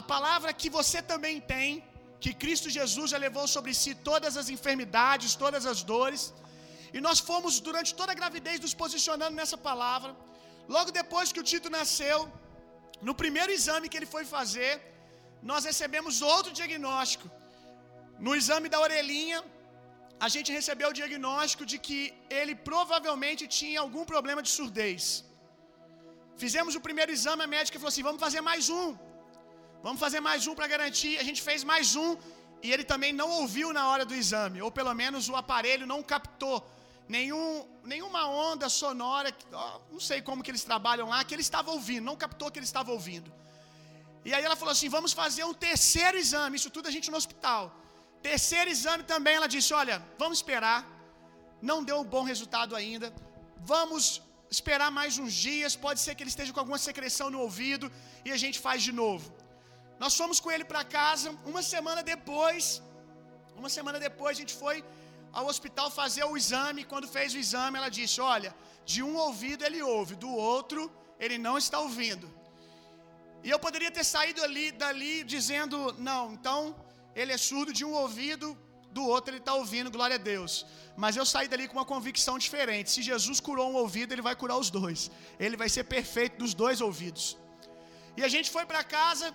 a palavra que você também tem, que Cristo Jesus já levou sobre si todas as enfermidades, todas as dores. E nós fomos durante toda a gravidez nos posicionando nessa palavra. Logo depois que o Tito nasceu, no primeiro exame que ele foi fazer, nós recebemos outro diagnóstico. No exame da orelhinha, a gente recebeu o diagnóstico de que ele provavelmente tinha algum problema de surdez. Fizemos o primeiro exame, a médica falou assim: vamos fazer mais um. Vamos fazer mais um para garantir. A gente fez mais um e ele também não ouviu na hora do exame, ou pelo menos o aparelho não captou nenhum, nenhuma onda sonora, não sei como que eles trabalham lá, que ele estava ouvindo, não captou que ele estava ouvindo. E aí ela falou assim: vamos fazer um terceiro exame, isso tudo a gente no hospital. Terceiro exame também, ela disse: olha, vamos esperar, não deu um bom resultado ainda, vamos esperar mais uns dias, pode ser que ele esteja com alguma secreção no ouvido e a gente faz de novo. Nós fomos com ele para casa, uma semana depois, uma semana depois a gente foi ao hospital fazer o exame. Quando fez o exame, ela disse: Olha, de um ouvido ele ouve, do outro ele não está ouvindo. E eu poderia ter saído ali, dali dizendo: Não, então ele é surdo de um ouvido, do outro ele está ouvindo, glória a Deus. Mas eu saí dali com uma convicção diferente. Se Jesus curou um ouvido, ele vai curar os dois. Ele vai ser perfeito dos dois ouvidos. E a gente foi para casa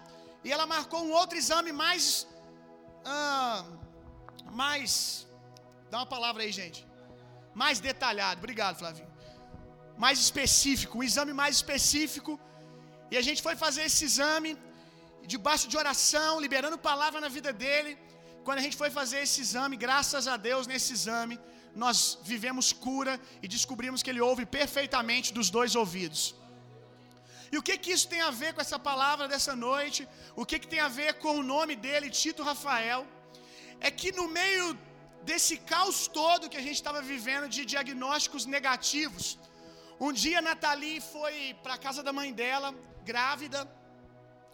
e ela marcou um outro exame mais. Ah, mais. Dá uma palavra aí, gente. Mais detalhado. Obrigado, Flavinho. Mais específico. Um exame mais específico. E a gente foi fazer esse exame. Debaixo de oração, liberando palavra na vida dele. Quando a gente foi fazer esse exame, graças a Deus, nesse exame, nós vivemos cura e descobrimos que ele ouve perfeitamente dos dois ouvidos. E o que que isso tem a ver com essa palavra dessa noite? O que que tem a ver com o nome dele, Tito Rafael? É que no meio desse caos todo que a gente estava vivendo de diagnósticos negativos, um dia Nathalie foi para a casa da mãe dela, grávida.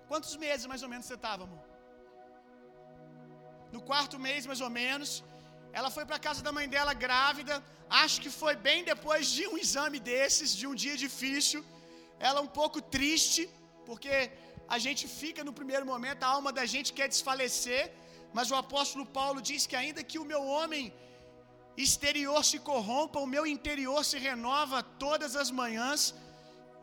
Quantos meses mais ou menos você estava, amor? No quarto mês, mais ou menos. Ela foi para a casa da mãe dela grávida. Acho que foi bem depois de um exame desses, de um dia difícil ela um pouco triste, porque a gente fica no primeiro momento, a alma da gente quer desfalecer, mas o apóstolo Paulo diz que ainda que o meu homem exterior se corrompa, o meu interior se renova todas as manhãs.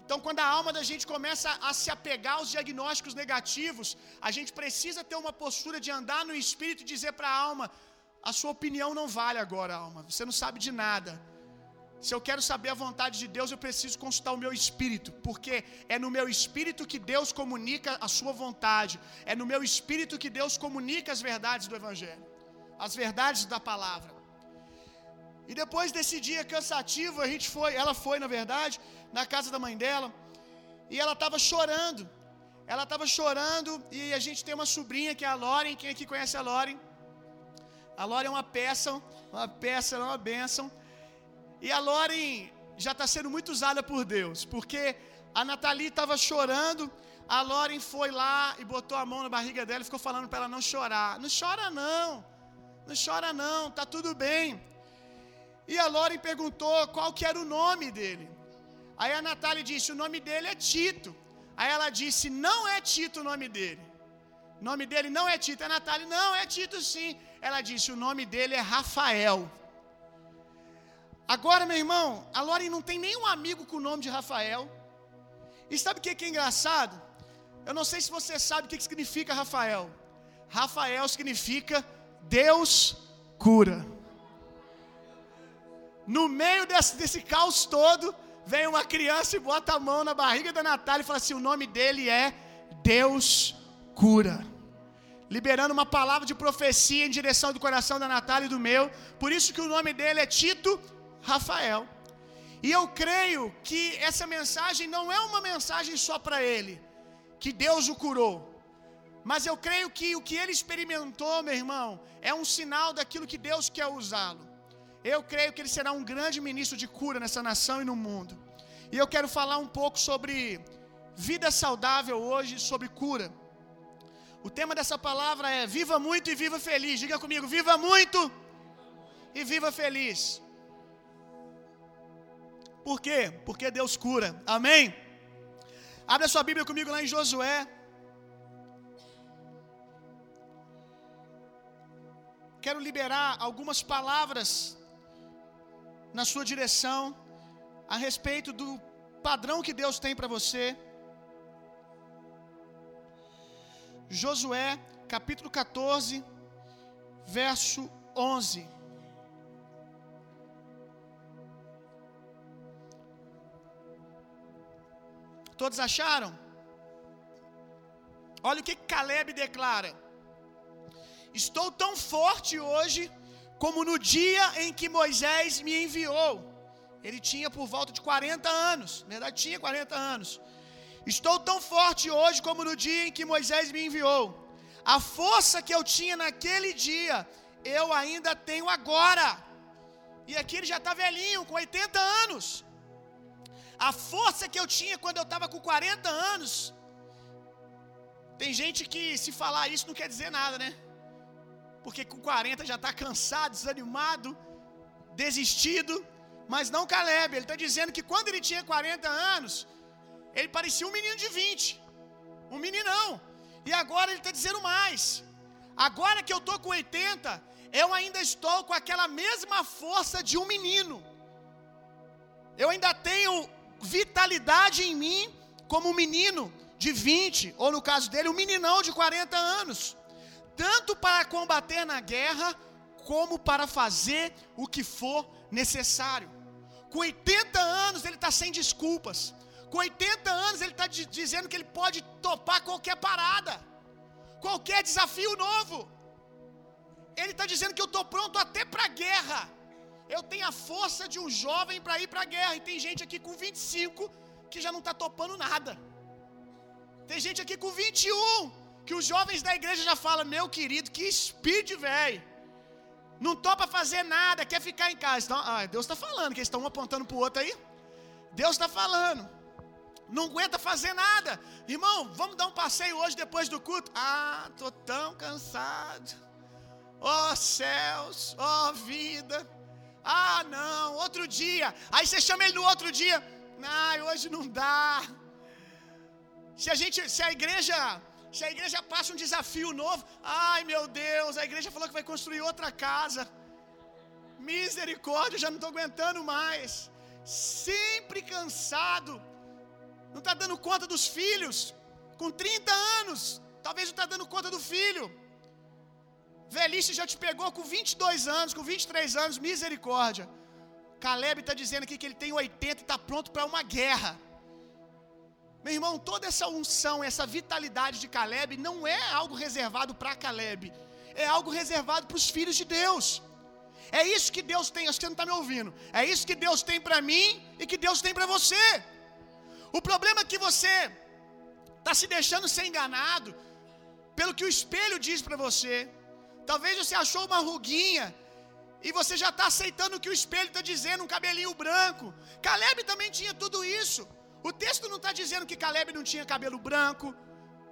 Então, quando a alma da gente começa a se apegar aos diagnósticos negativos, a gente precisa ter uma postura de andar no espírito e dizer para a alma: a sua opinião não vale agora, alma, você não sabe de nada. Se eu quero saber a vontade de Deus, eu preciso consultar o meu espírito, porque é no meu espírito que Deus comunica a sua vontade, é no meu espírito que Deus comunica as verdades do Evangelho, as verdades da palavra. E depois desse dia cansativo, a gente foi, ela foi, na verdade, na casa da mãe dela, e ela estava chorando. Ela estava chorando, e a gente tem uma sobrinha que é a Loren. Quem aqui conhece a Loren? A Loren é uma peça, uma peça, é uma bênção. E a Loren já está sendo muito usada por Deus, porque a Nathalie estava chorando, a Loren foi lá e botou a mão na barriga dela e ficou falando para ela não chorar. Não chora não, não chora não, tá tudo bem. E a Loren perguntou qual que era o nome dele. Aí a Natália disse: o nome dele é Tito. Aí ela disse: não é Tito o nome dele. O nome dele não é Tito. A Natália: não, é Tito sim. Ela disse: o nome dele é Rafael. Agora, meu irmão, a Lore não tem nenhum amigo com o nome de Rafael. E sabe o que é engraçado? Eu não sei se você sabe o que significa Rafael. Rafael significa Deus cura. No meio desse, desse caos todo, vem uma criança e bota a mão na barriga da Natália e fala assim: o nome dele é Deus cura. Liberando uma palavra de profecia em direção do coração da Natália e do meu. Por isso que o nome dele é Tito Rafael. E eu creio que essa mensagem não é uma mensagem só para ele, que Deus o curou. Mas eu creio que o que ele experimentou, meu irmão, é um sinal daquilo que Deus quer usá-lo. Eu creio que ele será um grande ministro de cura nessa nação e no mundo. E eu quero falar um pouco sobre vida saudável hoje, sobre cura. O tema dessa palavra é Viva muito e viva feliz. Diga comigo, viva muito e viva feliz. Por quê? Porque Deus cura. Amém? Abre a sua Bíblia comigo lá em Josué. Quero liberar algumas palavras na sua direção a respeito do padrão que Deus tem para você. Josué, capítulo 14, verso 11. Todos acharam? Olha o que Caleb declara: Estou tão forte hoje como no dia em que Moisés me enviou. Ele tinha por volta de 40 anos, na verdade tinha 40 anos. Estou tão forte hoje como no dia em que Moisés me enviou. A força que eu tinha naquele dia, eu ainda tenho agora. E aqui ele já está velhinho, com 80 anos. A força que eu tinha quando eu estava com 40 anos. Tem gente que se falar isso não quer dizer nada, né? Porque com 40 já está cansado, desanimado, desistido. Mas não Caleb, ele está dizendo que quando ele tinha 40 anos, ele parecia um menino de 20, um meninão. E agora ele está dizendo mais. Agora que eu estou com 80, eu ainda estou com aquela mesma força de um menino. Eu ainda tenho vitalidade em mim como um menino de 20, ou no caso dele, um meninão de 40 anos. Tanto para combater na guerra, como para fazer o que for necessário. Com 80 anos ele está sem desculpas. Com 80 anos ele está dizendo que ele pode topar qualquer parada, qualquer desafio novo. Ele está dizendo que eu estou pronto até para a guerra. Eu tenho a força de um jovem para ir para a guerra. E tem gente aqui com 25 que já não está topando nada. Tem gente aqui com 21 que os jovens da igreja já falam: Meu querido, que speed, velho. Não topa fazer nada, quer ficar em casa. Então, ah, Deus está falando, que eles estão um apontando para o outro aí. Deus está falando. Não aguenta fazer nada. Irmão, vamos dar um passeio hoje depois do culto? Ah, tô tão cansado. Ó oh, céus, ó oh, vida. Ah, não, outro dia. Aí você chama ele no outro dia. Ah, hoje não dá. Se a gente, se a igreja, se a igreja passa um desafio novo, ai meu Deus, a igreja falou que vai construir outra casa. Misericórdia, já não estou aguentando mais. Sempre cansado. Não está dando conta dos filhos. Com 30 anos, talvez não está dando conta do filho. Velhice já te pegou com 22 anos, com 23 anos, misericórdia. Caleb está dizendo aqui que ele tem 80 e está pronto para uma guerra. Meu irmão, toda essa unção, essa vitalidade de Caleb não é algo reservado para Caleb, é algo reservado para os filhos de Deus. É isso que Deus tem, acho que você não está me ouvindo. É isso que Deus tem para mim e que Deus tem para você. O problema é que você está se deixando ser enganado pelo que o espelho diz para você. Talvez você achou uma ruguinha e você já está aceitando o que o espelho está dizendo, um cabelinho branco. Caleb também tinha tudo isso. O texto não está dizendo que Caleb não tinha cabelo branco,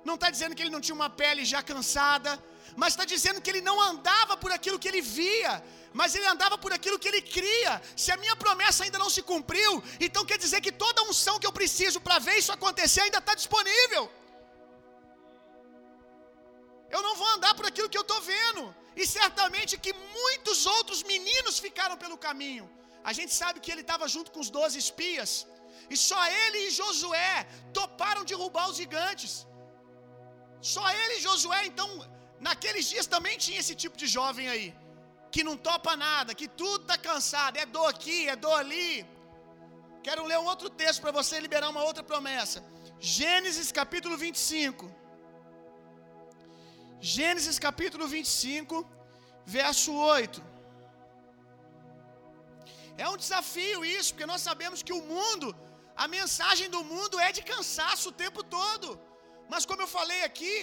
não está dizendo que ele não tinha uma pele já cansada, mas está dizendo que ele não andava por aquilo que ele via, mas ele andava por aquilo que ele cria. Se a minha promessa ainda não se cumpriu, então quer dizer que toda a unção que eu preciso para ver isso acontecer ainda está disponível. Eu não vou andar por aquilo que eu estou vendo. E certamente que muitos outros meninos ficaram pelo caminho. A gente sabe que ele estava junto com os doze espias. E só ele e Josué toparam derrubar os gigantes. Só ele e Josué, então, naqueles dias também tinha esse tipo de jovem aí, que não topa nada, que tudo está cansado, é dor aqui, é dor ali. Quero ler um outro texto para você liberar uma outra promessa. Gênesis capítulo 25. Gênesis capítulo 25, verso 8. É um desafio isso, porque nós sabemos que o mundo a mensagem do mundo é de cansaço o tempo todo. Mas como eu falei aqui,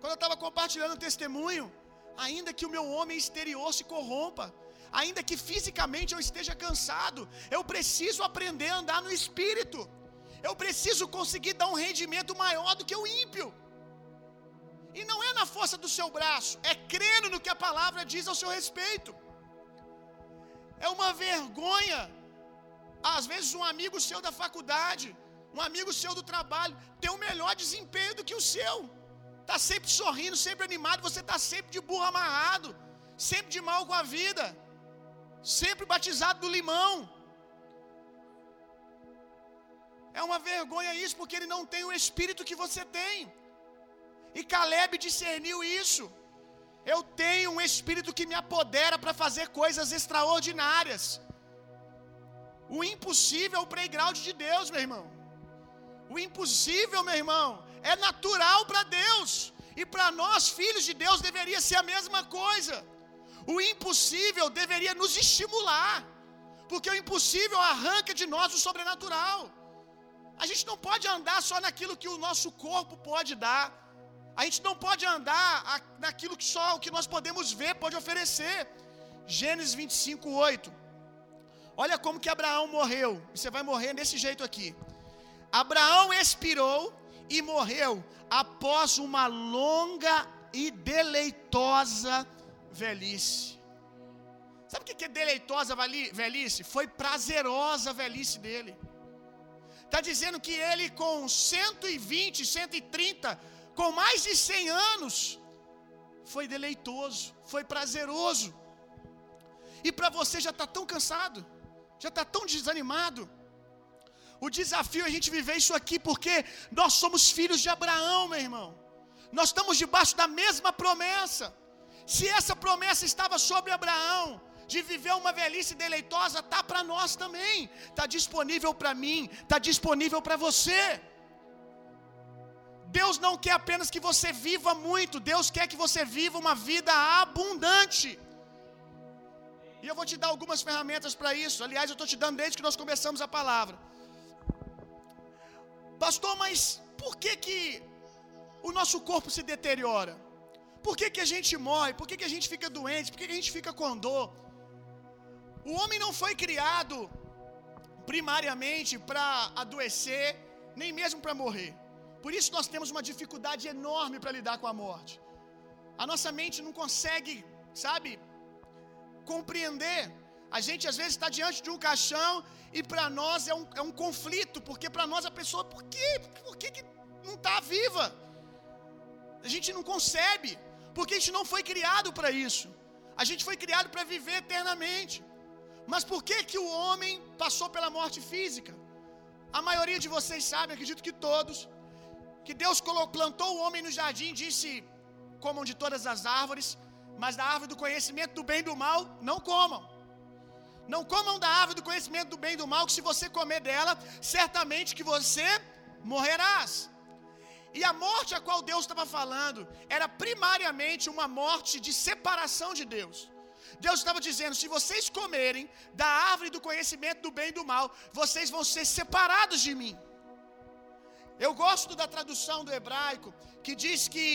quando eu estava compartilhando o testemunho, ainda que o meu homem exterior se corrompa, ainda que fisicamente eu esteja cansado, eu preciso aprender a andar no espírito. Eu preciso conseguir dar um rendimento maior do que o ímpio. E não é na força do seu braço, é crendo no que a palavra diz ao seu respeito. É uma vergonha às vezes, um amigo seu da faculdade, um amigo seu do trabalho, tem um melhor desempenho do que o seu. Está sempre sorrindo, sempre animado, você está sempre de burro amarrado, sempre de mal com a vida, sempre batizado do limão. É uma vergonha isso, porque ele não tem o espírito que você tem. E Caleb discerniu isso. Eu tenho um espírito que me apodera para fazer coisas extraordinárias. O impossível é o playground de Deus, meu irmão. O impossível, meu irmão, é natural para Deus. E para nós, filhos de Deus, deveria ser a mesma coisa. O impossível deveria nos estimular. Porque o impossível arranca de nós o sobrenatural. A gente não pode andar só naquilo que o nosso corpo pode dar. A gente não pode andar naquilo que só o que nós podemos ver pode oferecer. Gênesis 25, 8. Olha como que Abraão morreu. Você vai morrer desse jeito aqui. Abraão expirou e morreu após uma longa e deleitosa velhice. Sabe o que é deleitosa velhice? Foi prazerosa a velhice dele. Está dizendo que ele, com 120, 130, com mais de 100 anos, foi deleitoso, foi prazeroso. E para você já está tão cansado, já está tão desanimado. O desafio é a gente viver isso aqui, porque nós somos filhos de Abraão, meu irmão. Nós estamos debaixo da mesma promessa. Se essa promessa estava sobre Abraão, de viver uma velhice deleitosa, tá para nós também. Tá disponível para mim, tá disponível para você. Deus não quer apenas que você viva muito, Deus quer que você viva uma vida abundante. E eu vou te dar algumas ferramentas para isso. Aliás, eu estou te dando desde que nós começamos a palavra. Pastor, mas por que que o nosso corpo se deteriora? Por que, que a gente morre? Por que, que a gente fica doente? Por que, que a gente fica com dor? O homem não foi criado primariamente para adoecer, nem mesmo para morrer. Por isso nós temos uma dificuldade enorme para lidar com a morte. A nossa mente não consegue, sabe, compreender. A gente às vezes está diante de um caixão e para nós é um, é um conflito, porque para nós a pessoa, por quê? Por que, que não está viva? A gente não concebe, porque a gente não foi criado para isso. A gente foi criado para viver eternamente. Mas por que que o homem passou pela morte física? A maioria de vocês sabe, acredito que todos, que Deus plantou o homem no jardim e disse: comam de todas as árvores, mas da árvore do conhecimento do bem e do mal não comam. Não comam da árvore do conhecimento do bem e do mal, que se você comer dela, certamente que você morrerás. E a morte a qual Deus estava falando era primariamente uma morte de separação de Deus. Deus estava dizendo: se vocês comerem da árvore do conhecimento do bem e do mal, vocês vão ser separados de mim. Eu gosto da tradução do hebraico que diz que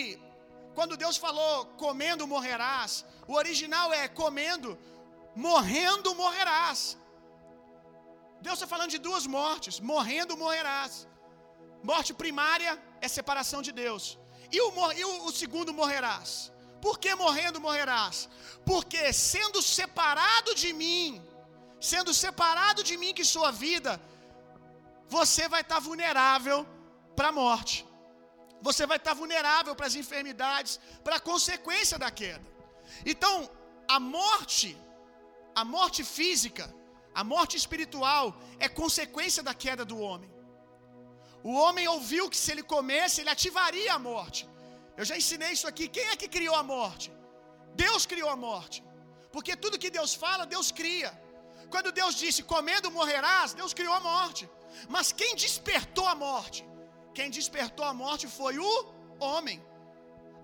quando Deus falou comendo morrerás, o original é comendo, morrendo morrerás. Deus está falando de duas mortes: morrendo morrerás. Morte primária é separação de Deus, e o, e o, segundo morrerás. Por que morrendo morrerás? Porque sendo separado de mim, sendo separado de mim que sou a vida, você vai estar vulnerável para a morte. Você vai estar vulnerável para as enfermidades, para a consequência da queda. Então, a morte, a morte física, a morte espiritual é consequência da queda do homem. O homem ouviu que se ele comesse, ele ativaria a morte. Eu já ensinei isso aqui. Quem é que criou a morte? Deus criou a morte. Porque tudo que Deus fala, Deus cria. Quando Deus disse: "Comendo morrerás", Deus criou a morte. Mas quem despertou a morte? Quem despertou a morte foi o homem.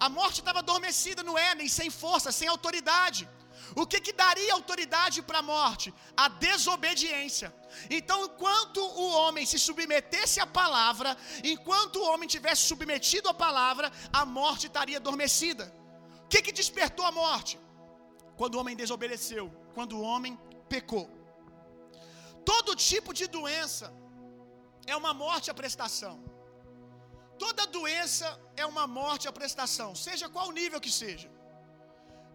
A morte estava adormecida no Éden, sem força, sem autoridade. O que, que daria autoridade para a morte? A desobediência. Então, enquanto o homem se submetesse à palavra, enquanto o homem tivesse submetido à palavra, a morte estaria adormecida. O que, que despertou a morte? Quando o homem desobedeceu, quando o homem pecou. Todo tipo de doença é uma morte à prestação. Toda doença é uma morte à prestação, seja qual nível que seja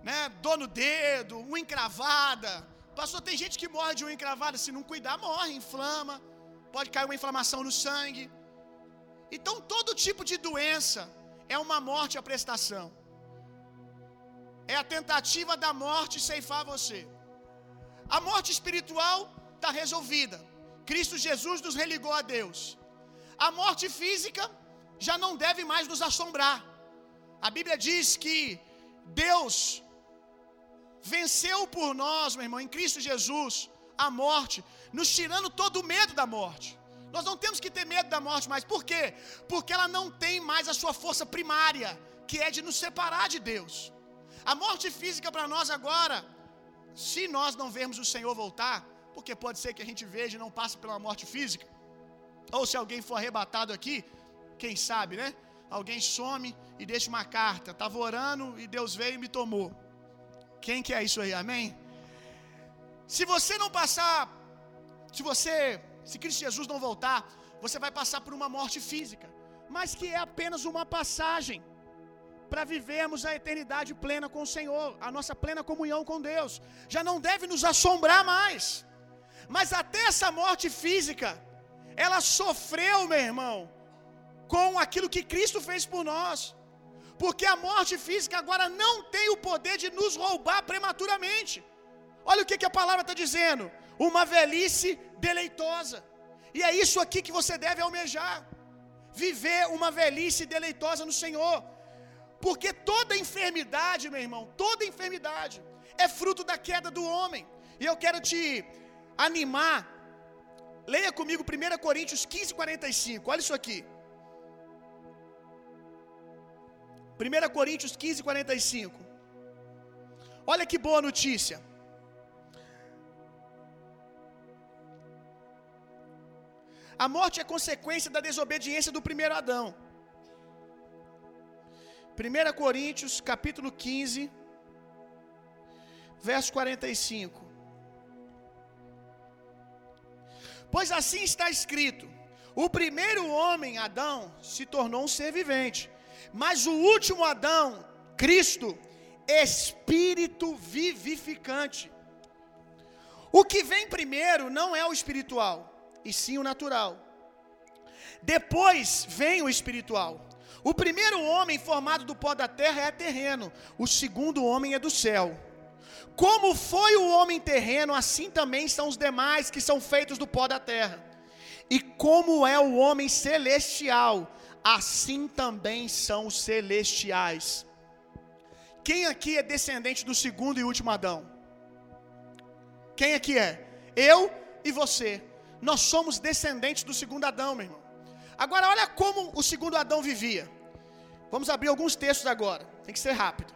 né? Dor no dedo, unha encravada. Pastor, tem gente que morre de unha encravada, se não cuidar, morre, inflama. Pode cair uma inflamação no sangue. Então, todo tipo de doença é uma morte à prestação. é a tentativa da morte ceifar você. A morte espiritual está resolvida. Cristo Jesus nos religou a Deus. A morte física já não deve mais nos assombrar. A Bíblia diz que Deus venceu por nós, meu irmão, em Cristo Jesus, a morte, nos tirando todo o medo da morte. Nós não temos que ter medo da morte mais. Por quê? Porque ela não tem mais a sua força primária, que é de nos separar de Deus. A morte física para nós agora, se nós não vermos o Senhor voltar, porque pode ser que a gente veja e não passe pela morte física, ou se alguém for arrebatado aqui, quem sabe, né? Alguém some e deixa uma carta. Estava orando e Deus veio e me tomou. Quem que é isso aí? Amém? Se você não passar, se você, se Cristo Jesus não voltar, você vai passar por uma morte física, mas que é apenas uma passagem para vivermos a eternidade plena com o Senhor, a nossa plena comunhão com Deus. Já não deve nos assombrar mais. Mas até essa morte física, ela sofreu, meu irmão, com aquilo que Cristo fez por nós. Porque a morte física agora não tem o poder de nos roubar prematuramente. Olha o que, que a palavra está dizendo: uma velhice deleitosa. E é isso aqui que você deve almejar: viver uma velhice deleitosa no Senhor. Porque toda enfermidade, meu irmão, toda enfermidade é fruto da queda do homem. E eu quero te animar. Leia comigo 1 Coríntios 15, 45. Olha isso aqui. 1 Coríntios 15, 45. Olha que boa notícia. A morte é consequência da desobediência do primeiro Adão. 1 Coríntios, capítulo 15, verso 45. Pois assim está escrito: o primeiro homem, Adão, se tornou um ser vivente, mas o último Adão, Cristo, espírito vivificante. O que vem primeiro não é o espiritual, e sim o natural. Depois vem o espiritual. O primeiro homem formado do pó da terra é terreno, o segundo homem é do céu. Como foi o homem terreno, assim também são os demais que são feitos do pó da terra. E como é o homem celestial, assim também são os celestiais. Quem aqui é descendente do segundo e último Adão? Quem aqui é? Eu e você. Nós somos descendentes do segundo Adão, meu irmão. Agora, olha como o segundo Adão vivia. Vamos abrir alguns textos agora. Tem que ser rápido.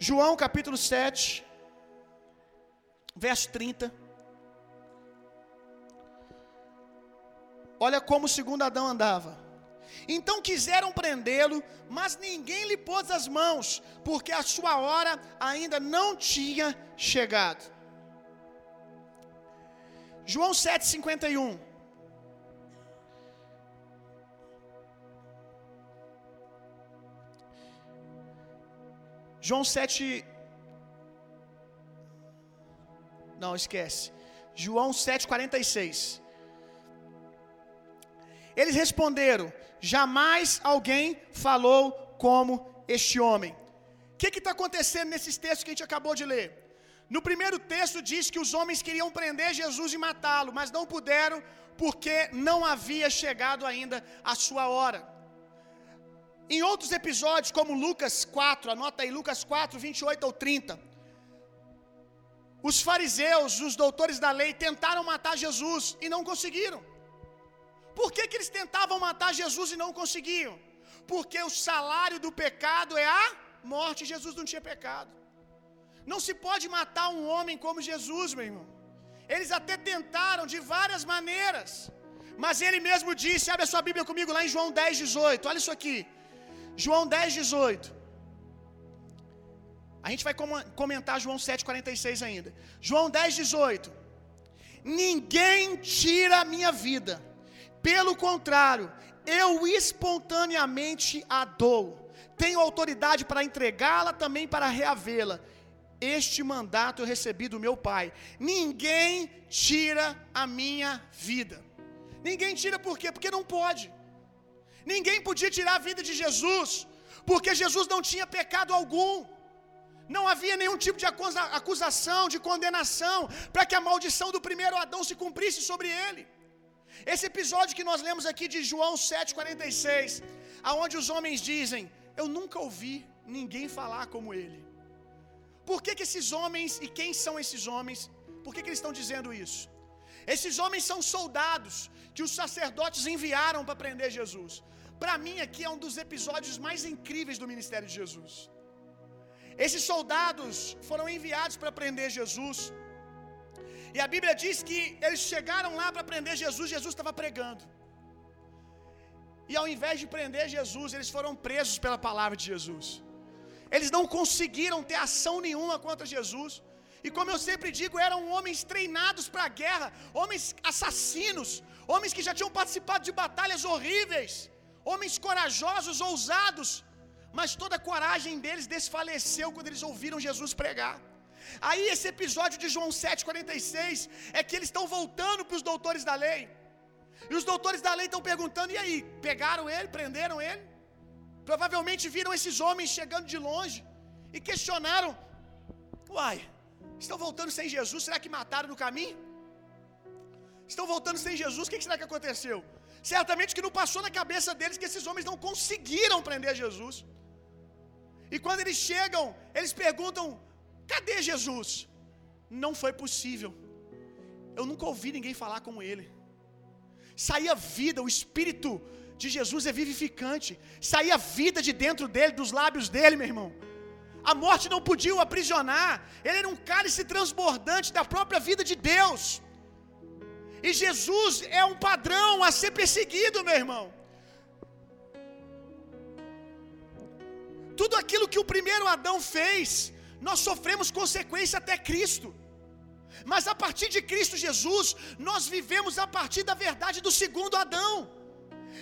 João capítulo 7, verso 30. Olha como o segundo Adão andava. Então quiseram prendê-lo, mas ninguém lhe pôs as mãos, porque a sua hora ainda não tinha chegado. João 7,51. João 7. Não, esquece. João 7,46. Eles responderam: Jamais alguém falou como este homem. O que está acontecendo nesses textos que a gente acabou de ler? No primeiro texto diz que os homens queriam prender Jesus e matá-lo, mas não puderam porque não havia chegado ainda a sua hora. Em outros episódios, como Lucas 4, anota aí Lucas 4, 28 ou 30. Os fariseus, os doutores da lei, tentaram matar Jesus e não conseguiram. Por que, que eles tentavam matar Jesus e não conseguiam? Porque o salário do pecado é a morte. Jesus não tinha pecado. Não se pode matar um homem como Jesus, meu irmão. Eles até tentaram de várias maneiras. Mas ele mesmo disse, abre a sua Bíblia comigo lá em João 10, 18. Olha isso aqui. João 10, 18. A gente vai comentar João 7,46 ainda. João 10, 18. Ninguém tira a minha vida. Pelo contrário, eu espontaneamente a dou. Tenho autoridade para entregá-la, também para reavê-la. Este mandato eu recebi do meu Pai. Ninguém tira a minha vida. Ninguém tira por quê? Porque não pode. Ninguém podia tirar a vida de Jesus, porque Jesus não tinha pecado algum. Não havia nenhum tipo de acusação, de condenação, para que a maldição do primeiro Adão se cumprisse sobre ele. Esse episódio que nós lemos aqui de João 7,46, aonde os homens dizem: Eu nunca ouvi ninguém falar como ele. Por que, que esses homens, e quem são esses homens? Por que, que eles estão dizendo isso? Esses homens são soldados que os sacerdotes enviaram para prender Jesus. Para mim, aqui é um dos episódios mais incríveis do ministério de Jesus. Esses soldados foram enviados para prender Jesus. E a Bíblia diz que eles chegaram lá para prender Jesus, Jesus estava pregando. E ao invés de prender Jesus, eles foram presos pela palavra de Jesus. Eles não conseguiram ter ação nenhuma contra Jesus. E como eu sempre digo, eram homens treinados para a guerra, homens assassinos, homens que já tinham participado de batalhas horríveis, homens corajosos, ousados, mas toda a coragem deles desfaleceu quando eles ouviram Jesus pregar. Aí esse episódio de João 7,46 é que eles estão voltando para os doutores da lei. E os doutores da lei estão perguntando: e aí? Pegaram ele, prenderam ele? Provavelmente viram esses homens chegando de longe e questionaram: Uai, estão voltando sem Jesus? Será que mataram no caminho? Estão voltando sem Jesus? O que será que aconteceu? Certamente que não passou na cabeça deles que esses homens não conseguiram prender Jesus. E quando eles chegam, eles perguntam: Cadê Jesus? Não foi possível. Eu nunca ouvi ninguém falar como ele. Saía vida, o Espírito de Jesus é vivificante. Saía vida de dentro dele, dos lábios dele, meu irmão. A morte não podia o aprisionar. Ele era um cálice transbordante da própria vida de Deus. E Jesus é um padrão a ser perseguido, meu irmão. Tudo aquilo que o primeiro Adão fez, nós sofremos consequência até Cristo. Mas a partir de Cristo Jesus, nós vivemos a partir da verdade do segundo Adão.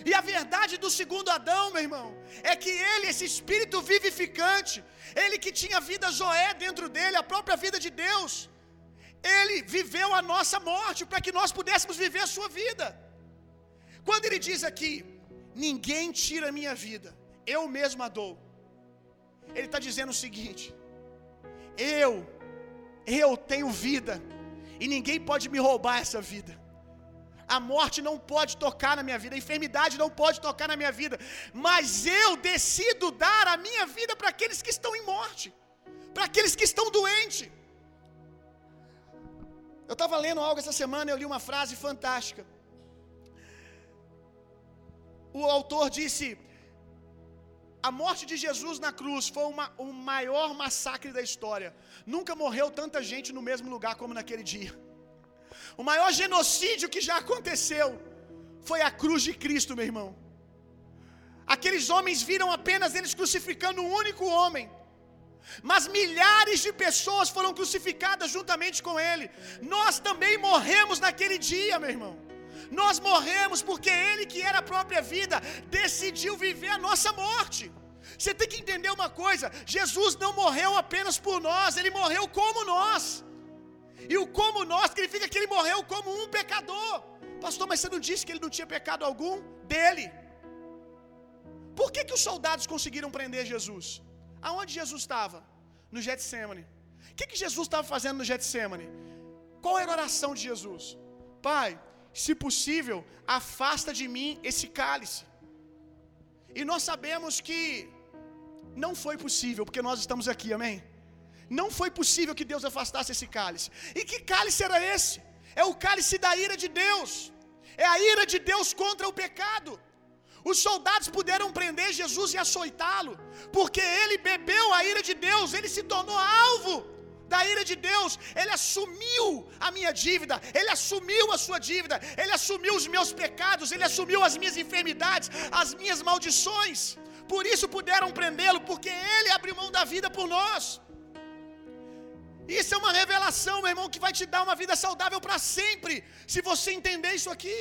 E a verdade do segundo Adão, meu irmão, é que ele, esse espírito vivificante, ele que tinha vida Zoé dentro dele, a própria vida de Deus, ele viveu a nossa morte para que nós pudéssemos viver a sua vida. Quando ele diz aqui: Ninguém tira a minha vida, eu mesmo a dou. Ele está dizendo o seguinte: Eu, eu tenho vida, e ninguém pode me roubar essa vida. A morte não pode tocar na minha vida, a enfermidade não pode tocar na minha vida, mas eu decido dar a minha vida para aqueles que estão em morte, para aqueles que estão doentes. Eu estava lendo algo essa semana, eu li uma frase fantástica. O autor disse: A morte de Jesus na cruz foi uma, o maior massacre da história. Nunca morreu tanta gente no mesmo lugar como naquele dia. O maior genocídio que já aconteceu foi a cruz de Cristo, meu irmão. Aqueles homens viram apenas eles crucificando um único homem. Mas milhares de pessoas foram crucificadas juntamente com ele. Nós também morremos naquele dia, meu irmão. Nós morremos porque ele, que era a própria vida, decidiu viver a nossa morte. Você tem que entender uma coisa: Jesus não morreu apenas por nós, ele morreu como nós. E o como nós significa que ele morreu como um pecador. Pastor, mas você não disse que ele não tinha pecado algum? Dele. Por que, que os soldados conseguiram prender Jesus? Aonde Jesus estava? No Getsemane. O que, que Jesus estava fazendo no Getsemane? Qual era a oração de Jesus? Pai, se possível, afasta de mim esse cálice. E nós sabemos que não foi possível, porque nós estamos aqui, amém? Não foi possível que Deus afastasse esse cálice. E que cálice era esse? É o cálice da ira de Deus. É a ira de Deus contra o pecado. Os soldados puderam prender Jesus e açoitá-lo, porque ele bebeu a ira de Deus, ele se tornou alvo da ira de Deus, ele assumiu a minha dívida, ele assumiu a sua dívida, ele assumiu os meus pecados, ele assumiu as minhas enfermidades, as minhas maldições. Por isso puderam prendê-lo, porque ele abriu mão da vida por nós. Isso é uma revelação, meu irmão, que vai te dar uma vida saudável para sempre, se você entender isso aqui.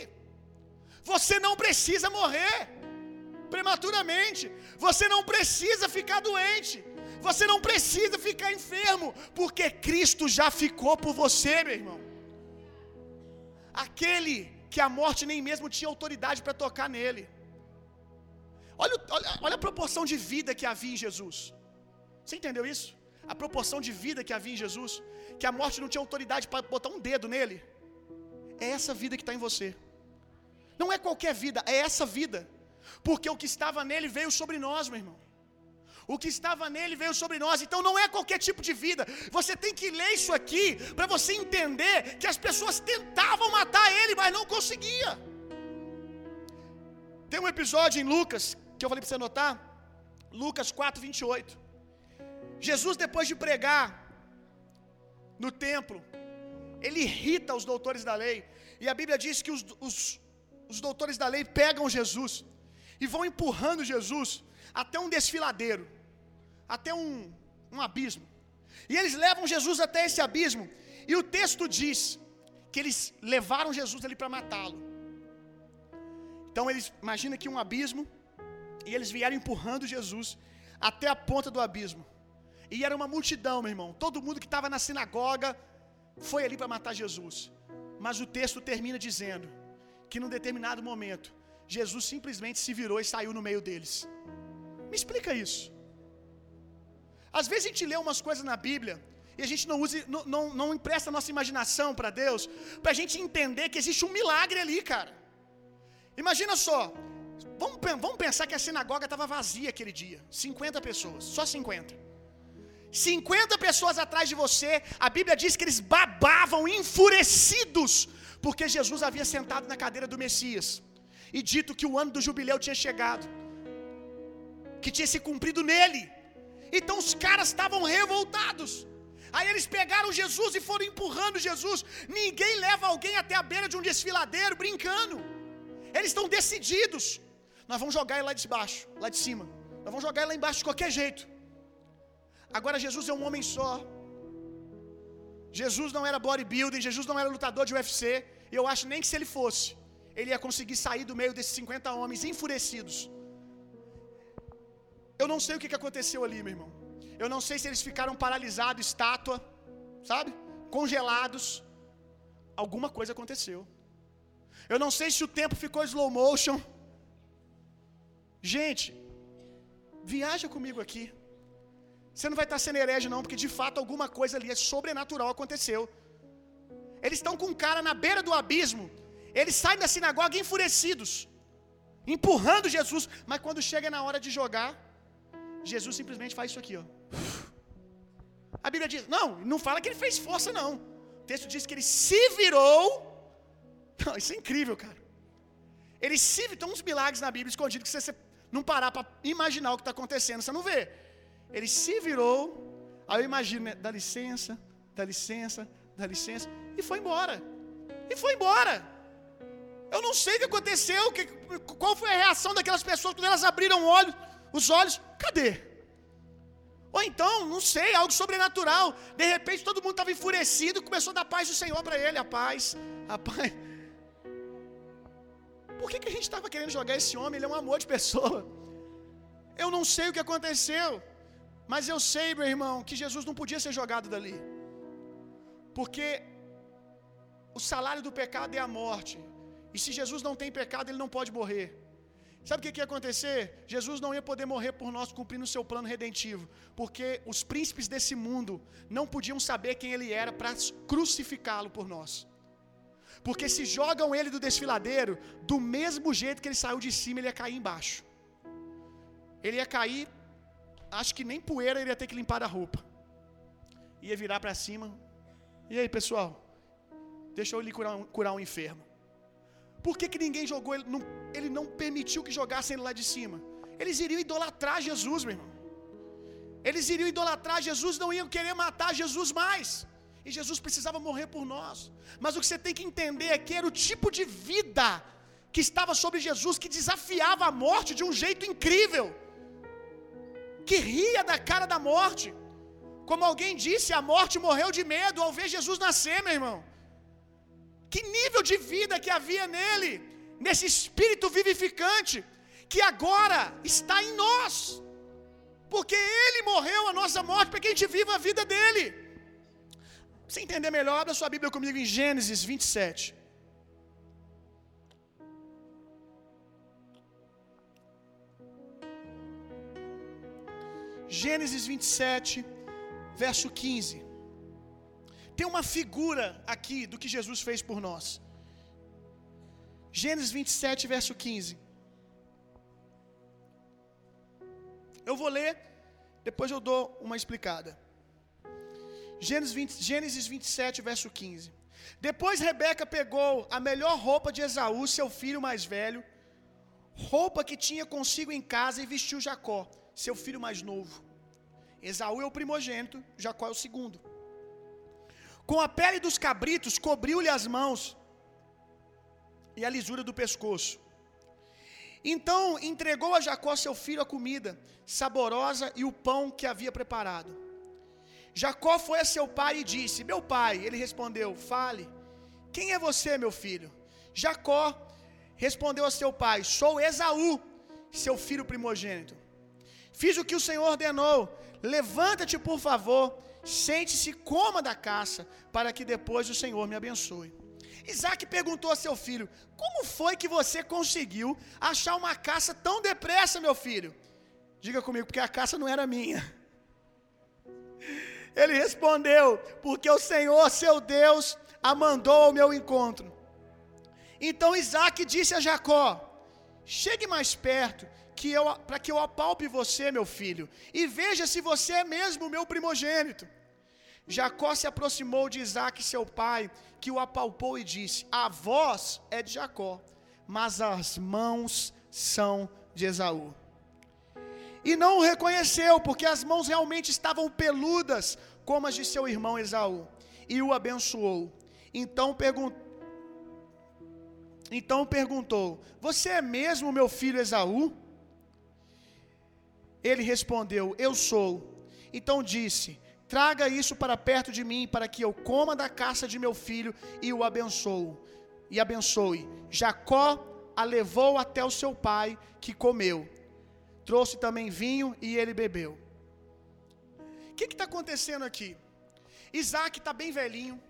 Você não precisa morrer prematuramente, você não precisa ficar doente, você não precisa ficar enfermo, porque Cristo já ficou por você, meu irmão. Aquele que a morte nem mesmo tinha autoridade para tocar nele. Olha, olha, olha a proporção de vida que havia em Jesus. Você entendeu isso? a proporção de vida que havia em Jesus, que a morte não tinha autoridade para botar um dedo nele. É essa vida que está em você. Não é qualquer vida, é essa vida. Porque o que estava nele veio sobre nós, meu irmão. O que estava nele veio sobre nós. Então não é qualquer tipo de vida. Você tem que ler isso aqui para você entender que as pessoas tentavam matar ele, mas não conseguia. Tem um episódio em Lucas que eu falei para você anotar. Lucas 4, 28. Jesus, depois de pregar no templo, ele irrita os doutores da lei. E a Bíblia diz que os, os, os doutores da lei pegam Jesus e vão empurrando Jesus até um desfiladeiro, até um, um abismo. E eles levam Jesus até esse abismo. E o texto diz que eles levaram Jesus ali para matá-lo. Então eles imagina que um abismo e eles vieram empurrando Jesus até a ponta do abismo. E era uma multidão, meu irmão. Todo mundo que estava na sinagoga foi ali para matar Jesus. Mas o texto termina dizendo que num determinado momento Jesus simplesmente se virou e saiu no meio deles. Me explica isso. Às vezes a gente lê umas coisas na Bíblia e a gente não usa, não, não, não empresta a nossa imaginação para Deus, para a gente entender que existe um milagre ali, cara. Imagina só, vamos, vamos pensar que a sinagoga estava vazia aquele dia, 50 pessoas, só 50. 50 pessoas atrás de você, a Bíblia diz que eles babavam enfurecidos, porque Jesus havia sentado na cadeira do Messias e dito que o ano do jubileu tinha chegado, que tinha se cumprido nele. Então os caras estavam revoltados. Aí eles pegaram Jesus e foram empurrando Jesus. Ninguém leva alguém até a beira de um desfiladeiro brincando. Eles estão decididos. Nós vamos jogar ele lá de baixo, lá de cima. Nós vamos jogar ele lá embaixo de qualquer jeito. Agora Jesus é um homem só. Jesus não era bodybuilding, Jesus não era lutador de UFC. E eu acho nem que se ele fosse, ele ia conseguir sair do meio desses 50 homens enfurecidos. Eu não sei o que aconteceu ali, meu irmão. Eu não sei se eles ficaram paralisados, estátua, sabe? Congelados. Alguma coisa aconteceu. Eu não sei se o tempo ficou slow motion. Gente, viaja comigo aqui. Você não vai estar sendo herege, não, porque de fato alguma coisa ali é sobrenatural aconteceu. Eles estão com um cara na beira do abismo. Eles saem da sinagoga enfurecidos, empurrando Jesus. Mas quando chega na hora de jogar, Jesus simplesmente faz isso aqui, ó. A Bíblia diz, não, não fala que ele fez força, não. O texto diz que ele se virou. Não, isso é incrível, cara. Ele se tem uns milagres na Bíblia escondidos que você não parar para imaginar o que está acontecendo, você não vê. Ele se virou, aí eu imagino, né? dá licença, dá licença, dá licença, e foi embora. E foi embora. Eu não sei o que aconteceu, que, qual foi a reação daquelas pessoas quando elas abriram olhos, os olhos, cadê? Ou então, não sei, algo sobrenatural. De repente todo mundo estava enfurecido, começou a dar paz do Senhor para ele, a paz, a paz. Por que, que a gente estava querendo jogar esse homem? Ele é um amor de pessoa. Eu não sei o que aconteceu, mas eu sei, meu irmão, que Jesus não podia ser jogado dali, porque o salário do pecado é a morte, e se Jesus não tem pecado, ele não pode morrer. Sabe o que, ia acontecer? Jesus não ia poder morrer por nós cumprindo o seu plano redentivo, porque os príncipes desse mundo não podiam saber quem ele era para crucificá-lo por nós. Porque se jogam ele do desfiladeiro, do mesmo jeito que ele saiu de cima, ele ia cair embaixo. Ele ia cair, acho que nem poeira ele ia ter que limpar da roupa. Ia virar para cima. E aí, pessoal? Deixa eu lhe curar um, curar um enfermo. Por que, que ninguém jogou ele? Não, ele não permitiu que jogassem ele lá de cima. Eles iriam idolatrar Jesus, meu irmão. Eles iriam idolatrar Jesus, não iam querer matar Jesus mais. E Jesus precisava morrer por nós. Mas o que você tem que entender é que era o tipo de vida que estava sobre Jesus que desafiava a morte de um jeito incrível. Que ria da cara da morte. Como alguém disse, a morte morreu de medo ao ver Jesus nascer, meu irmão. Que nível de vida que havia nele, nesse espírito vivificante, que agora está em nós. Porque ele morreu a nossa morte para que a gente viva a vida dele. Pra você entender melhor, abra sua Bíblia comigo em Gênesis 27. Gênesis 27, verso 15. Tem uma figura aqui do que Jesus fez por nós. Gênesis 27, verso 15. Eu vou ler, depois eu dou uma explicada. Gênesis, 20, Gênesis 27, verso 15. Depois Rebeca pegou a melhor roupa de Esaú, seu filho mais velho, roupa que tinha consigo em casa, e vestiu Jacó, seu filho mais novo. Esaú é o primogênito, Jacó é o segundo. Com a pele dos cabritos, cobriu-lhe as mãos e a lisura do pescoço. Então entregou a Jacó seu filho a comida saborosa e o pão que havia preparado. Jacó foi a seu pai e disse: Meu pai. Ele respondeu: Fale. Quem é você, meu filho? Jacó respondeu a seu pai: Sou Esaú, seu filho primogênito. Fiz o que o Senhor ordenou. Levanta-te, por favor, sente-se, coma da caça, para que depois o Senhor me abençoe. Isaac perguntou a seu filho: Como foi que você conseguiu achar uma caça tão depressa, meu filho? Diga comigo, porque a caça não era minha. Ele respondeu: Porque o Senhor, seu Deus, a mandou ao meu encontro. Então Isaac disse a Jacó: Chegue mais perto, que eu para que eu apalpe você, meu filho, e veja se você é mesmo o meu primogênito. Jacó se aproximou de Isaac, seu pai, que o apalpou e disse: A voz é de Jacó, mas as mãos são de Esaú. E não o reconheceu, porque as mãos realmente estavam peludas, como as de seu irmão Esaú, e o abençoou. Então perguntou então perguntou: Você é mesmo meu filho Esaú? Ele respondeu: Eu sou. Então disse: Traga isso para perto de mim, para que eu coma da caça de meu filho e o abençoo. E abençoe. Jacó a levou até o seu pai, que comeu. Trouxe também vinho e ele bebeu. O que está acontecendo aqui? Isaac está bem velhinho.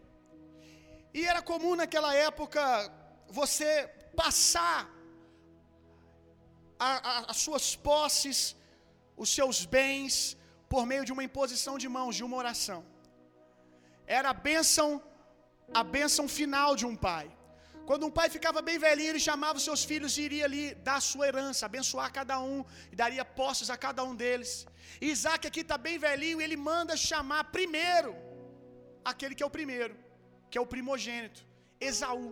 E era comum naquela época você passar a, a, as suas posses, os seus bens, por meio de uma imposição de mãos, de uma oração. Era a bênção, a bênção final de um pai. Quando um pai ficava bem velhinho, ele chamava os seus filhos e iria ali dar sua herança, abençoar cada um, e daria posses a cada um deles. E Isaac aqui está bem velhinho, e ele manda chamar primeiro aquele que é o primeiro, que é o primogênito, Esaú.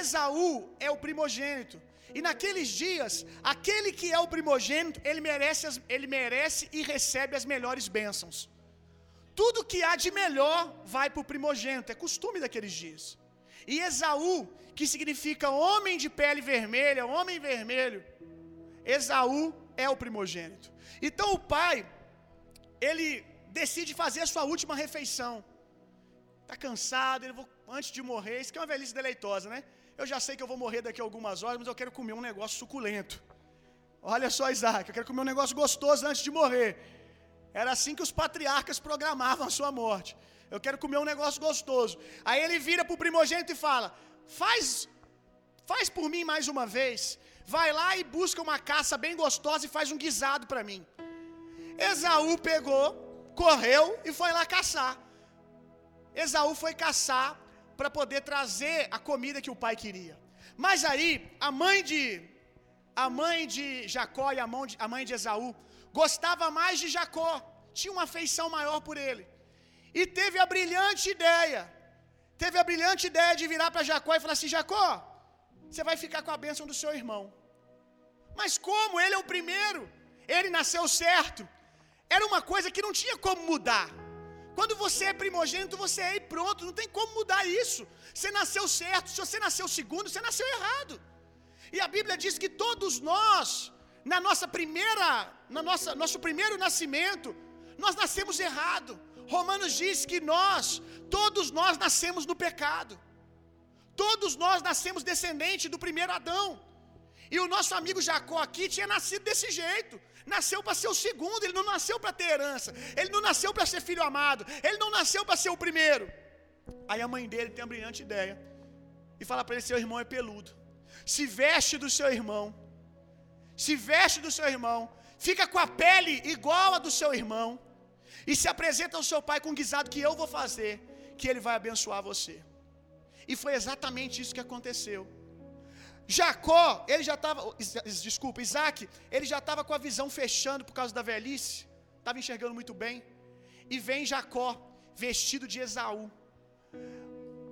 Esaú é o primogênito. E naqueles dias, aquele que é o primogênito, ele merece, ele merece e recebe as melhores bênçãos. Tudo que há de melhor vai para o primogênito, é costume daqueles dias. E Esaú, que significa homem de pele vermelha, homem vermelho, Esaú é o primogênito. Então o pai, ele decide fazer a sua última refeição. Está cansado, ele vou, antes de morrer, isso que é uma velhice deleitosa, né? Eu já sei que eu vou morrer daqui a algumas horas, mas eu quero comer um negócio suculento. Olha só, Isaac, eu quero comer um negócio gostoso antes de morrer. Era assim que os patriarcas programavam a sua morte. Eu quero comer um negócio gostoso. Aí ele vira para o primogênito e fala: Faz, faz por mim mais uma vez. Vai lá e busca uma caça bem gostosa e faz um guisado para mim. Esaú pegou, correu e foi lá caçar. Esaú foi caçar para poder trazer a comida que o pai queria. Mas aí, a mãe de a mãe de Jacó e a mãe de, a mãe de Esaú gostava mais de Jacó, tinha uma afeição maior por ele. E teve a brilhante ideia, teve a brilhante ideia de virar para Jacó e falar assim: Jacó, você vai ficar com a bênção do seu irmão. Mas como? Ele é o primeiro, ele nasceu certo. Era uma coisa que não tinha como mudar. Quando você é primogênito, você é e pronto, não tem como mudar isso. Você nasceu certo, se você nasceu segundo, você nasceu errado. E a Bíblia diz que todos nós, na nossa primeira, na nossa nosso primeiro nascimento, nós nascemos errado. Romanos diz que nós, todos nós nascemos no pecado. Todos nós nascemos descendente do primeiro Adão. E o nosso amigo Jacó aqui tinha nascido desse jeito. Nasceu para ser o segundo, ele não nasceu para ter herança. Ele não nasceu para ser filho amado. Ele não nasceu para ser o primeiro. Aí a mãe dele tem uma brilhante ideia. E fala para ele: seu irmão é peludo. Se veste do seu irmão. Se veste do seu irmão. Fica com a pele igual a do seu irmão. e se apresenta ao seu pai com um guisado que eu vou fazer, que ele vai abençoar você. E foi exatamente isso que aconteceu. Jacó, ele já estava, desculpa, Isaac, ele já estava com a visão fechando por causa da velhice, estava enxergando muito bem. E vem Jacó, vestido de Esaú.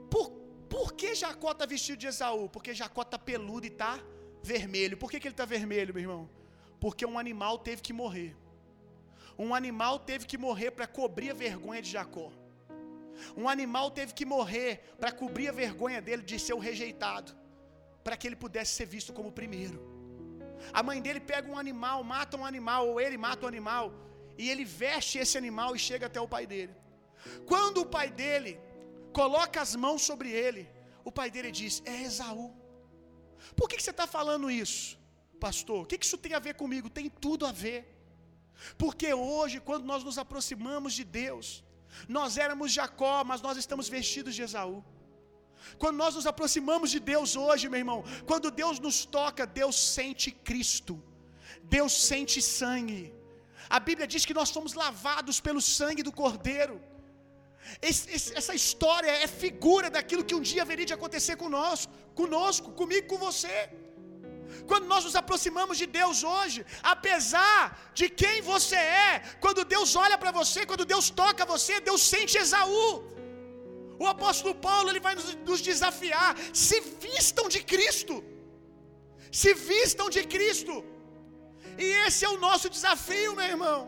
Por, por que Jacó está vestido de Esaú? Porque Jacó está peludo e está vermelho. Por que, que ele está vermelho, meu irmão? Porque um animal teve que morrer. Um animal teve que morrer para cobrir a vergonha de Jacó. Um animal teve que morrer para cobrir a vergonha dele de ser o rejeitado, para que ele pudesse ser visto como o primeiro. A mãe dele pega um animal, mata um animal, ou ele mata um animal, e ele veste esse animal e chega até o pai dele. Quando o pai dele coloca as mãos sobre ele, o pai dele diz: É Esaú. Por que, que você está falando isso, pastor? O que, que isso tem a ver comigo? Tem tudo a ver. Porque hoje, quando nós nos aproximamos de Deus, nós éramos Jacó, mas nós estamos vestidos de Esaú. Quando nós nos aproximamos de Deus hoje, meu irmão, quando Deus nos toca, Deus sente Cristo, Deus sente sangue. A Bíblia diz que nós somos lavados pelo sangue do Cordeiro. Esse, esse, essa história é figura daquilo que um dia haveria de acontecer conosco, conosco, comigo, com você. Quando nós nos aproximamos de Deus hoje, apesar de quem você é, quando Deus olha para você, quando Deus toca você, Deus sente Esaú. O apóstolo Paulo ele vai nos, desafiar: se vistam de Cristo, se vistam de Cristo. E esse é o nosso desafio, meu irmão.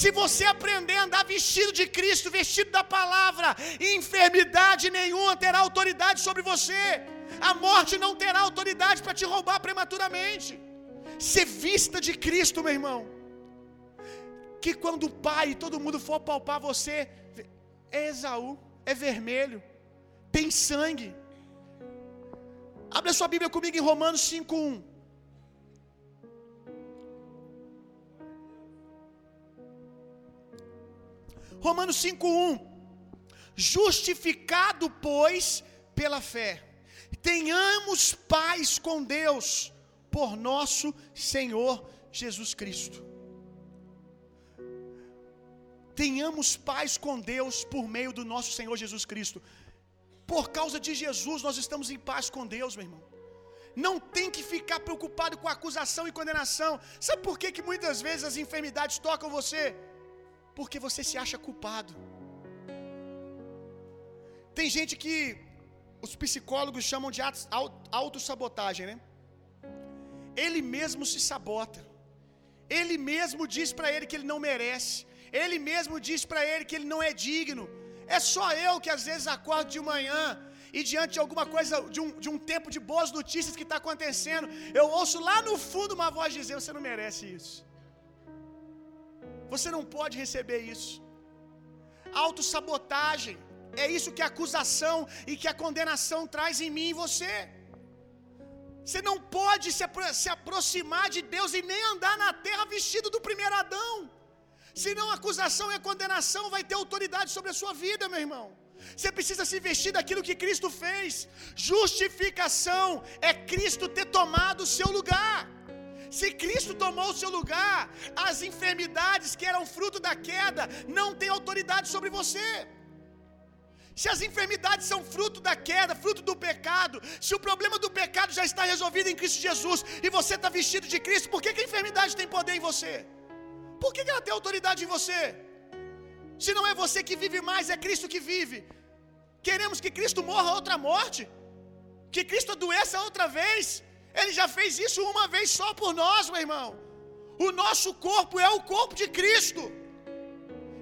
Se você aprender a andar vestido de Cristo, vestido da palavra, enfermidade nenhuma terá autoridade sobre você. A morte não terá autoridade para te roubar prematuramente. Se vista de Cristo, meu irmão. Que quando o pai e todo mundo for palpar você, é Esaú, é vermelho, tem sangue. Abra sua Bíblia comigo em Romanos 5:1. Romanos 5:1 Justificado, pois, pela fé, tenhamos paz com Deus por nosso Senhor Jesus Cristo. Tenhamos paz com Deus por meio do nosso Senhor Jesus Cristo. Por causa de Jesus, nós estamos em paz com Deus, meu irmão. Não tem que ficar preocupado com acusação e condenação. Sabe por que, que muitas vezes as enfermidades tocam você? Porque você se acha culpado. Tem gente que os psicólogos chamam de autossabotagem, né? Ele mesmo se sabota. Ele mesmo diz para ele que ele não merece. Ele mesmo diz para ele que ele não é digno. É só eu que às vezes acordo de manhã e diante de alguma coisa, de um, de um tempo de boas notícias que está acontecendo, eu ouço lá no fundo uma voz dizer: Você não merece isso. Você não pode receber isso. Autossabotagem é isso que a acusação e que a condenação traz em mim e você. Você não pode se, apro se aproximar de Deus e nem andar na terra vestido do primeiro Adão. Senão acusação e a condenação vai ter autoridade sobre a sua vida, meu irmão. Você precisa se vestir daquilo que Cristo fez. Justificação é Cristo ter tomado o seu lugar. Se Cristo tomou o seu lugar, as enfermidades que eram fruto da queda não têm autoridade sobre você. Se as enfermidades são fruto da queda, fruto do pecado, se o problema do pecado já está resolvido em Cristo Jesus e você está vestido de Cristo, por que, que a enfermidade tem poder em você? Por que, ela tem autoridade em você? Se não é você que vive mais, é Cristo que vive. Queremos que Cristo morra outra morte? Que Cristo adoeça outra vez? Ele já fez isso uma vez só por nós, meu irmão. O nosso corpo é o corpo de Cristo.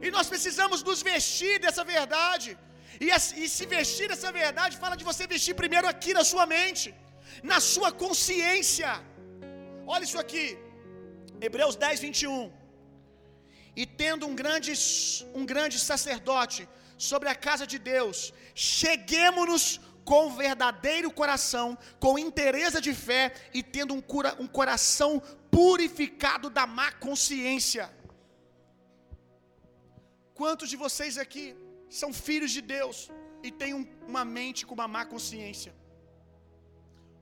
E nós precisamos nos vestir dessa verdade. E, e se vestir dessa verdade fala de você vestir primeiro aqui na sua mente, na sua consciência. Olha isso aqui, Hebreus 10, 21. E tendo um grande, um grande sacerdote sobre a casa de Deus, cheguemos-nos com verdadeiro coração, com interesse de fé e tendo um, cura, um coração purificado da má consciência. Quantos de vocês aqui são filhos de Deus e têm um, uma mente com uma má consciência?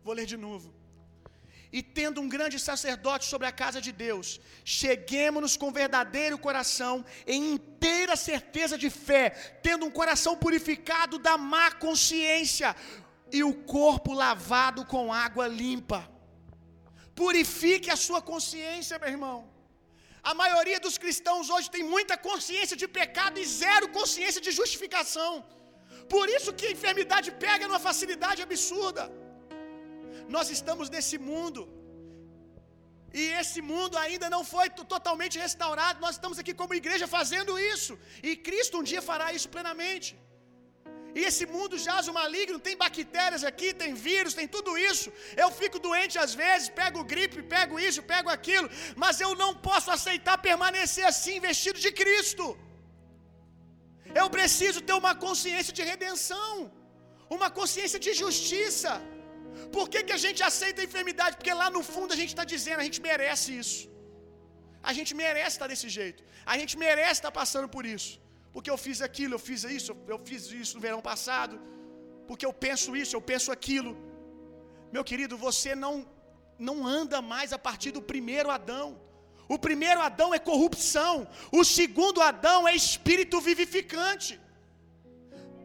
Vou ler de novo. E tendo um grande sacerdote sobre a casa de Deus, cheguemos-nos com verdadeiro coração, em inteira certeza de fé, tendo um coração purificado da má consciência e o corpo lavado com água limpa. Purifique a sua consciência, meu irmão. A maioria dos cristãos hoje tem muita consciência de pecado e zero consciência de justificação. Por isso que a enfermidade pega numa facilidade absurda. Nós estamos nesse mundo. E esse mundo ainda não foi totalmente restaurado. Nós estamos aqui como igreja fazendo isso. E Cristo um dia fará isso plenamente. E esse mundo jaz o maligno, tem bactérias aqui, tem vírus, tem tudo isso. Eu fico doente às vezes, pego gripe, pego isso, pego aquilo, mas eu não posso aceitar permanecer assim, vestido de Cristo. Eu preciso ter uma consciência de redenção, uma consciência de justiça. Por que, que a gente aceita a enfermidade? Porque lá no fundo a gente está dizendo, a gente merece isso. A gente merece estar desse jeito. A gente merece estar passando por isso. Porque eu fiz aquilo, eu fiz isso, eu fiz isso no verão passado. Porque eu penso isso, eu penso aquilo. Meu querido, você não não anda mais a partir do primeiro Adão. O primeiro Adão é corrupção, o segundo Adão é espírito vivificante.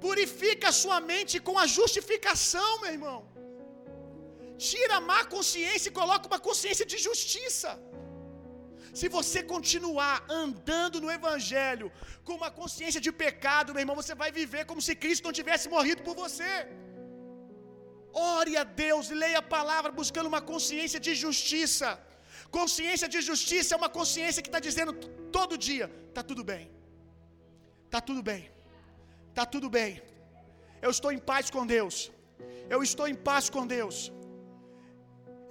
Purifica a sua mente com a justificação, meu irmão. Tira a má consciência e coloca uma consciência de justiça. Se você continuar andando no Evangelho com uma consciência de pecado, meu irmão, você vai viver como se Cristo não tivesse morrido por você. Ore a Deus leia a palavra buscando uma consciência de justiça. Consciência de justiça é uma consciência que está dizendo todo dia: está tudo bem, está tudo bem, está tudo bem. Eu estou em paz com Deus, eu estou em paz com Deus.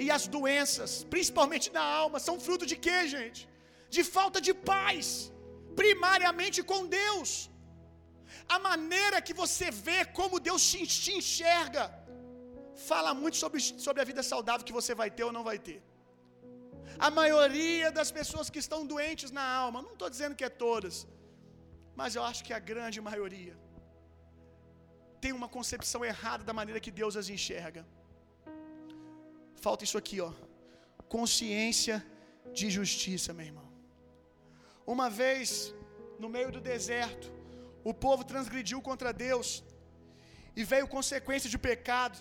E as doenças, principalmente na alma, são fruto de quê, gente? De falta de paz, primariamente com Deus. A maneira que você vê como Deus te enxerga, fala muito sobre, sobre a vida saudável que você vai ter ou não vai ter. A maioria das pessoas que estão doentes na alma, não estou dizendo que é todas, mas eu acho que a grande maioria tem uma concepção errada da maneira que Deus as enxerga. Falta isso aqui, ó. Consciência de justiça, meu irmão. Uma vez, no meio do deserto, o povo transgrediu contra Deus e veio consequência de pecado.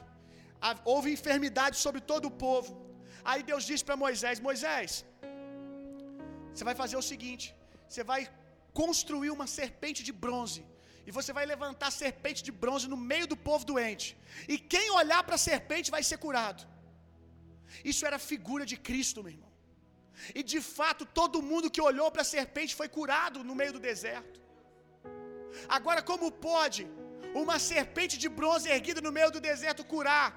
Houve enfermidade sobre todo o povo. Aí Deus disse para Moisés: Moisés, você vai fazer o seguinte: você vai construir uma serpente de bronze. E você vai levantar a serpente de bronze no meio do povo doente. E quem olhar para a serpente vai ser curado. Isso era figura de Cristo, meu irmão. E de fato, todo mundo que olhou para a serpente foi curado no meio do deserto. Agora, como pode uma serpente de bronze erguida no meio do deserto curar?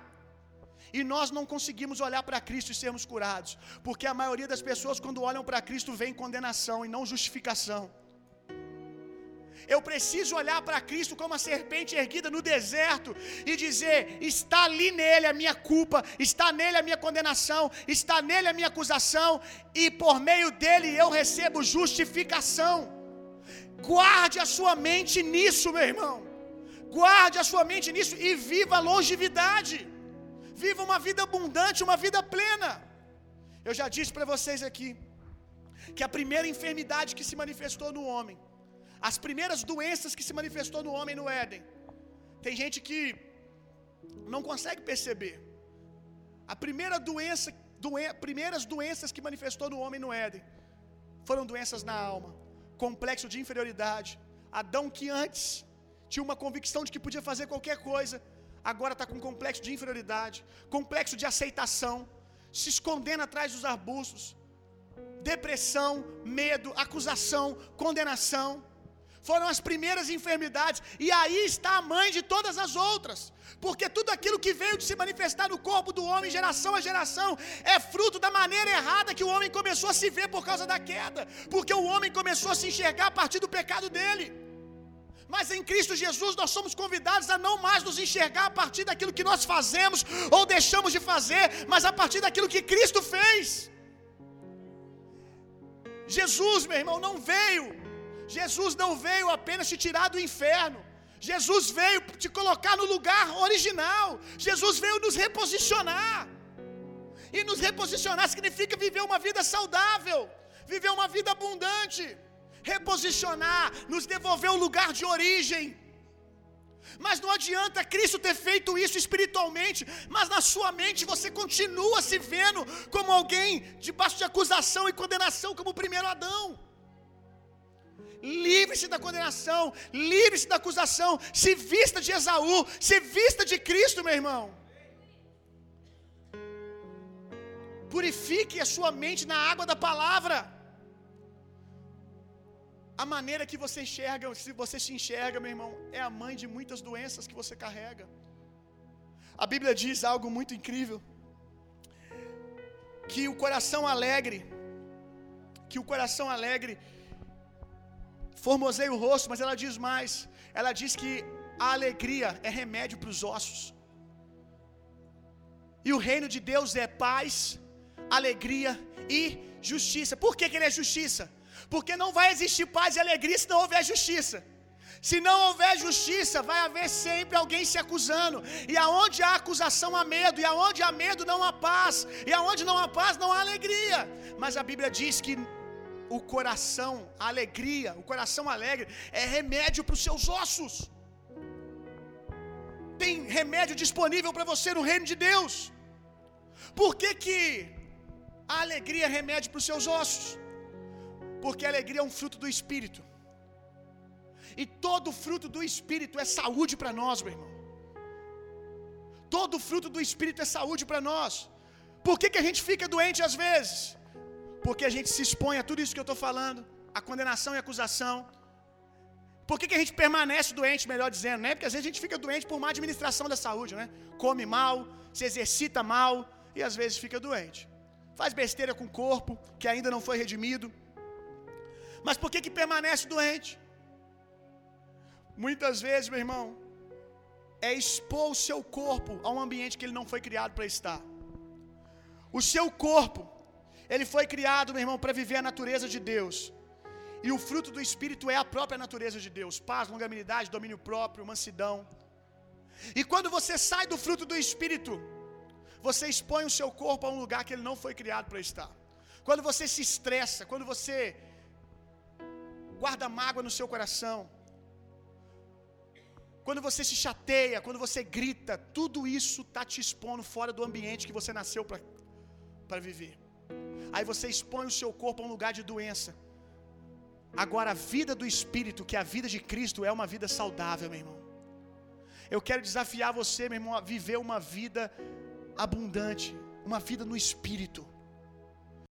E nós não conseguimos olhar para Cristo e sermos curados, porque a maioria das pessoas, quando olham para Cristo, vem condenação e não justificação. Eu preciso olhar para Cristo como a serpente erguida no deserto e dizer: está ali nele a minha culpa, está nele a minha condenação, está nele a minha acusação, e por meio dele eu recebo justificação. Guarde a sua mente nisso, meu irmão. Guarde a sua mente nisso e viva longevidade. Viva uma vida abundante, uma vida plena. Eu já disse para vocês aqui que a primeira enfermidade que se manifestou no homem as primeiras doenças que se manifestou no homem no Éden. Tem gente que não consegue perceber. A primeira doença, doen primeiras doenças que manifestou no homem no Éden foram doenças na alma, complexo de inferioridade. Adão que antes tinha uma convicção de que podia fazer qualquer coisa, agora está com complexo de inferioridade, complexo de aceitação, se escondendo atrás dos arbustos, depressão, medo, acusação, condenação foram as primeiras enfermidades, e aí está a mãe de todas as outras, porque tudo aquilo que veio de se manifestar no corpo do homem, geração a geração, é fruto da maneira errada que o homem começou a se ver por causa da queda, porque o homem começou a se enxergar a partir do pecado dele. Mas em Cristo Jesus nós somos convidados a não mais nos enxergar a partir daquilo que nós fazemos ou deixamos de fazer, mas a partir daquilo que Cristo fez. Jesus, meu irmão, não veio Jesus não veio apenas te tirar do inferno. Jesus veio te colocar no lugar original. Jesus veio nos reposicionar. E nos reposicionar significa viver uma vida saudável, viver uma vida abundante. Reposicionar, nos devolver o lugar de origem. Mas não adianta Cristo ter feito isso espiritualmente, mas na sua mente você continua se vendo como alguém debaixo de acusação e condenação, como o primeiro Adão. Livre-se da condenação, livre-se da acusação, se vista de Esaú, se vista de Cristo, meu irmão. Purifique a sua mente na água da palavra. A maneira que você enxerga, se você se enxerga, meu irmão, é a mãe de muitas doenças que você carrega. A Bíblia diz algo muito incrível: que o coração alegre, que o coração alegre formoseia o rosto, mas ela diz mais. Ela diz que a alegria é remédio para os ossos. E o reino de Deus é paz, alegria e justiça. Por que, que ele é justiça? Porque não vai existir paz e alegria se não houver justiça. Se não houver justiça, vai haver sempre alguém se acusando. E aonde há acusação há medo, e aonde há medo não há paz, e aonde não há paz não há alegria. Mas a Bíblia diz que o coração, a alegria, o coração alegre é remédio para os seus ossos. Tem remédio disponível para você no reino de Deus. Por que que a alegria é remédio para os seus ossos? Porque a alegria é um fruto do espírito. E todo fruto do espírito é saúde para nós, meu irmão. Todo fruto do espírito é saúde para nós. Por que, que a gente fica doente às vezes? Porque a gente se expõe a tudo isso que eu estou falando, a condenação e acusação. Por que, que a gente permanece doente, melhor dizendo, né? Porque às vezes a gente fica doente por má administração da saúde, né? Come mal, se exercita mal e às vezes fica doente. Faz besteira com o corpo que ainda não foi redimido. Mas por que que permanece doente? Muitas vezes, meu irmão, é expor o seu corpo a um ambiente que ele não foi criado para estar. O seu corpo, ele foi criado, meu irmão, para viver a natureza de Deus. E o fruto do espírito é a própria natureza de Deus: paz, longanimidade, domínio próprio, mansidão. E quando você sai do fruto do espírito, você expõe o seu corpo a um lugar que ele não foi criado para estar. Quando você se estressa, quando você guarda mágoa no seu coração, quando você se chateia, quando você grita, tudo isso está te expondo fora do ambiente que você nasceu para viver. Aí você expõe o seu corpo a um lugar de doença. Agora, a vida do Espírito, que é a vida de Cristo, é uma vida saudável, meu irmão. Eu quero desafiar você, meu irmão, a viver uma vida abundante, uma vida no Espírito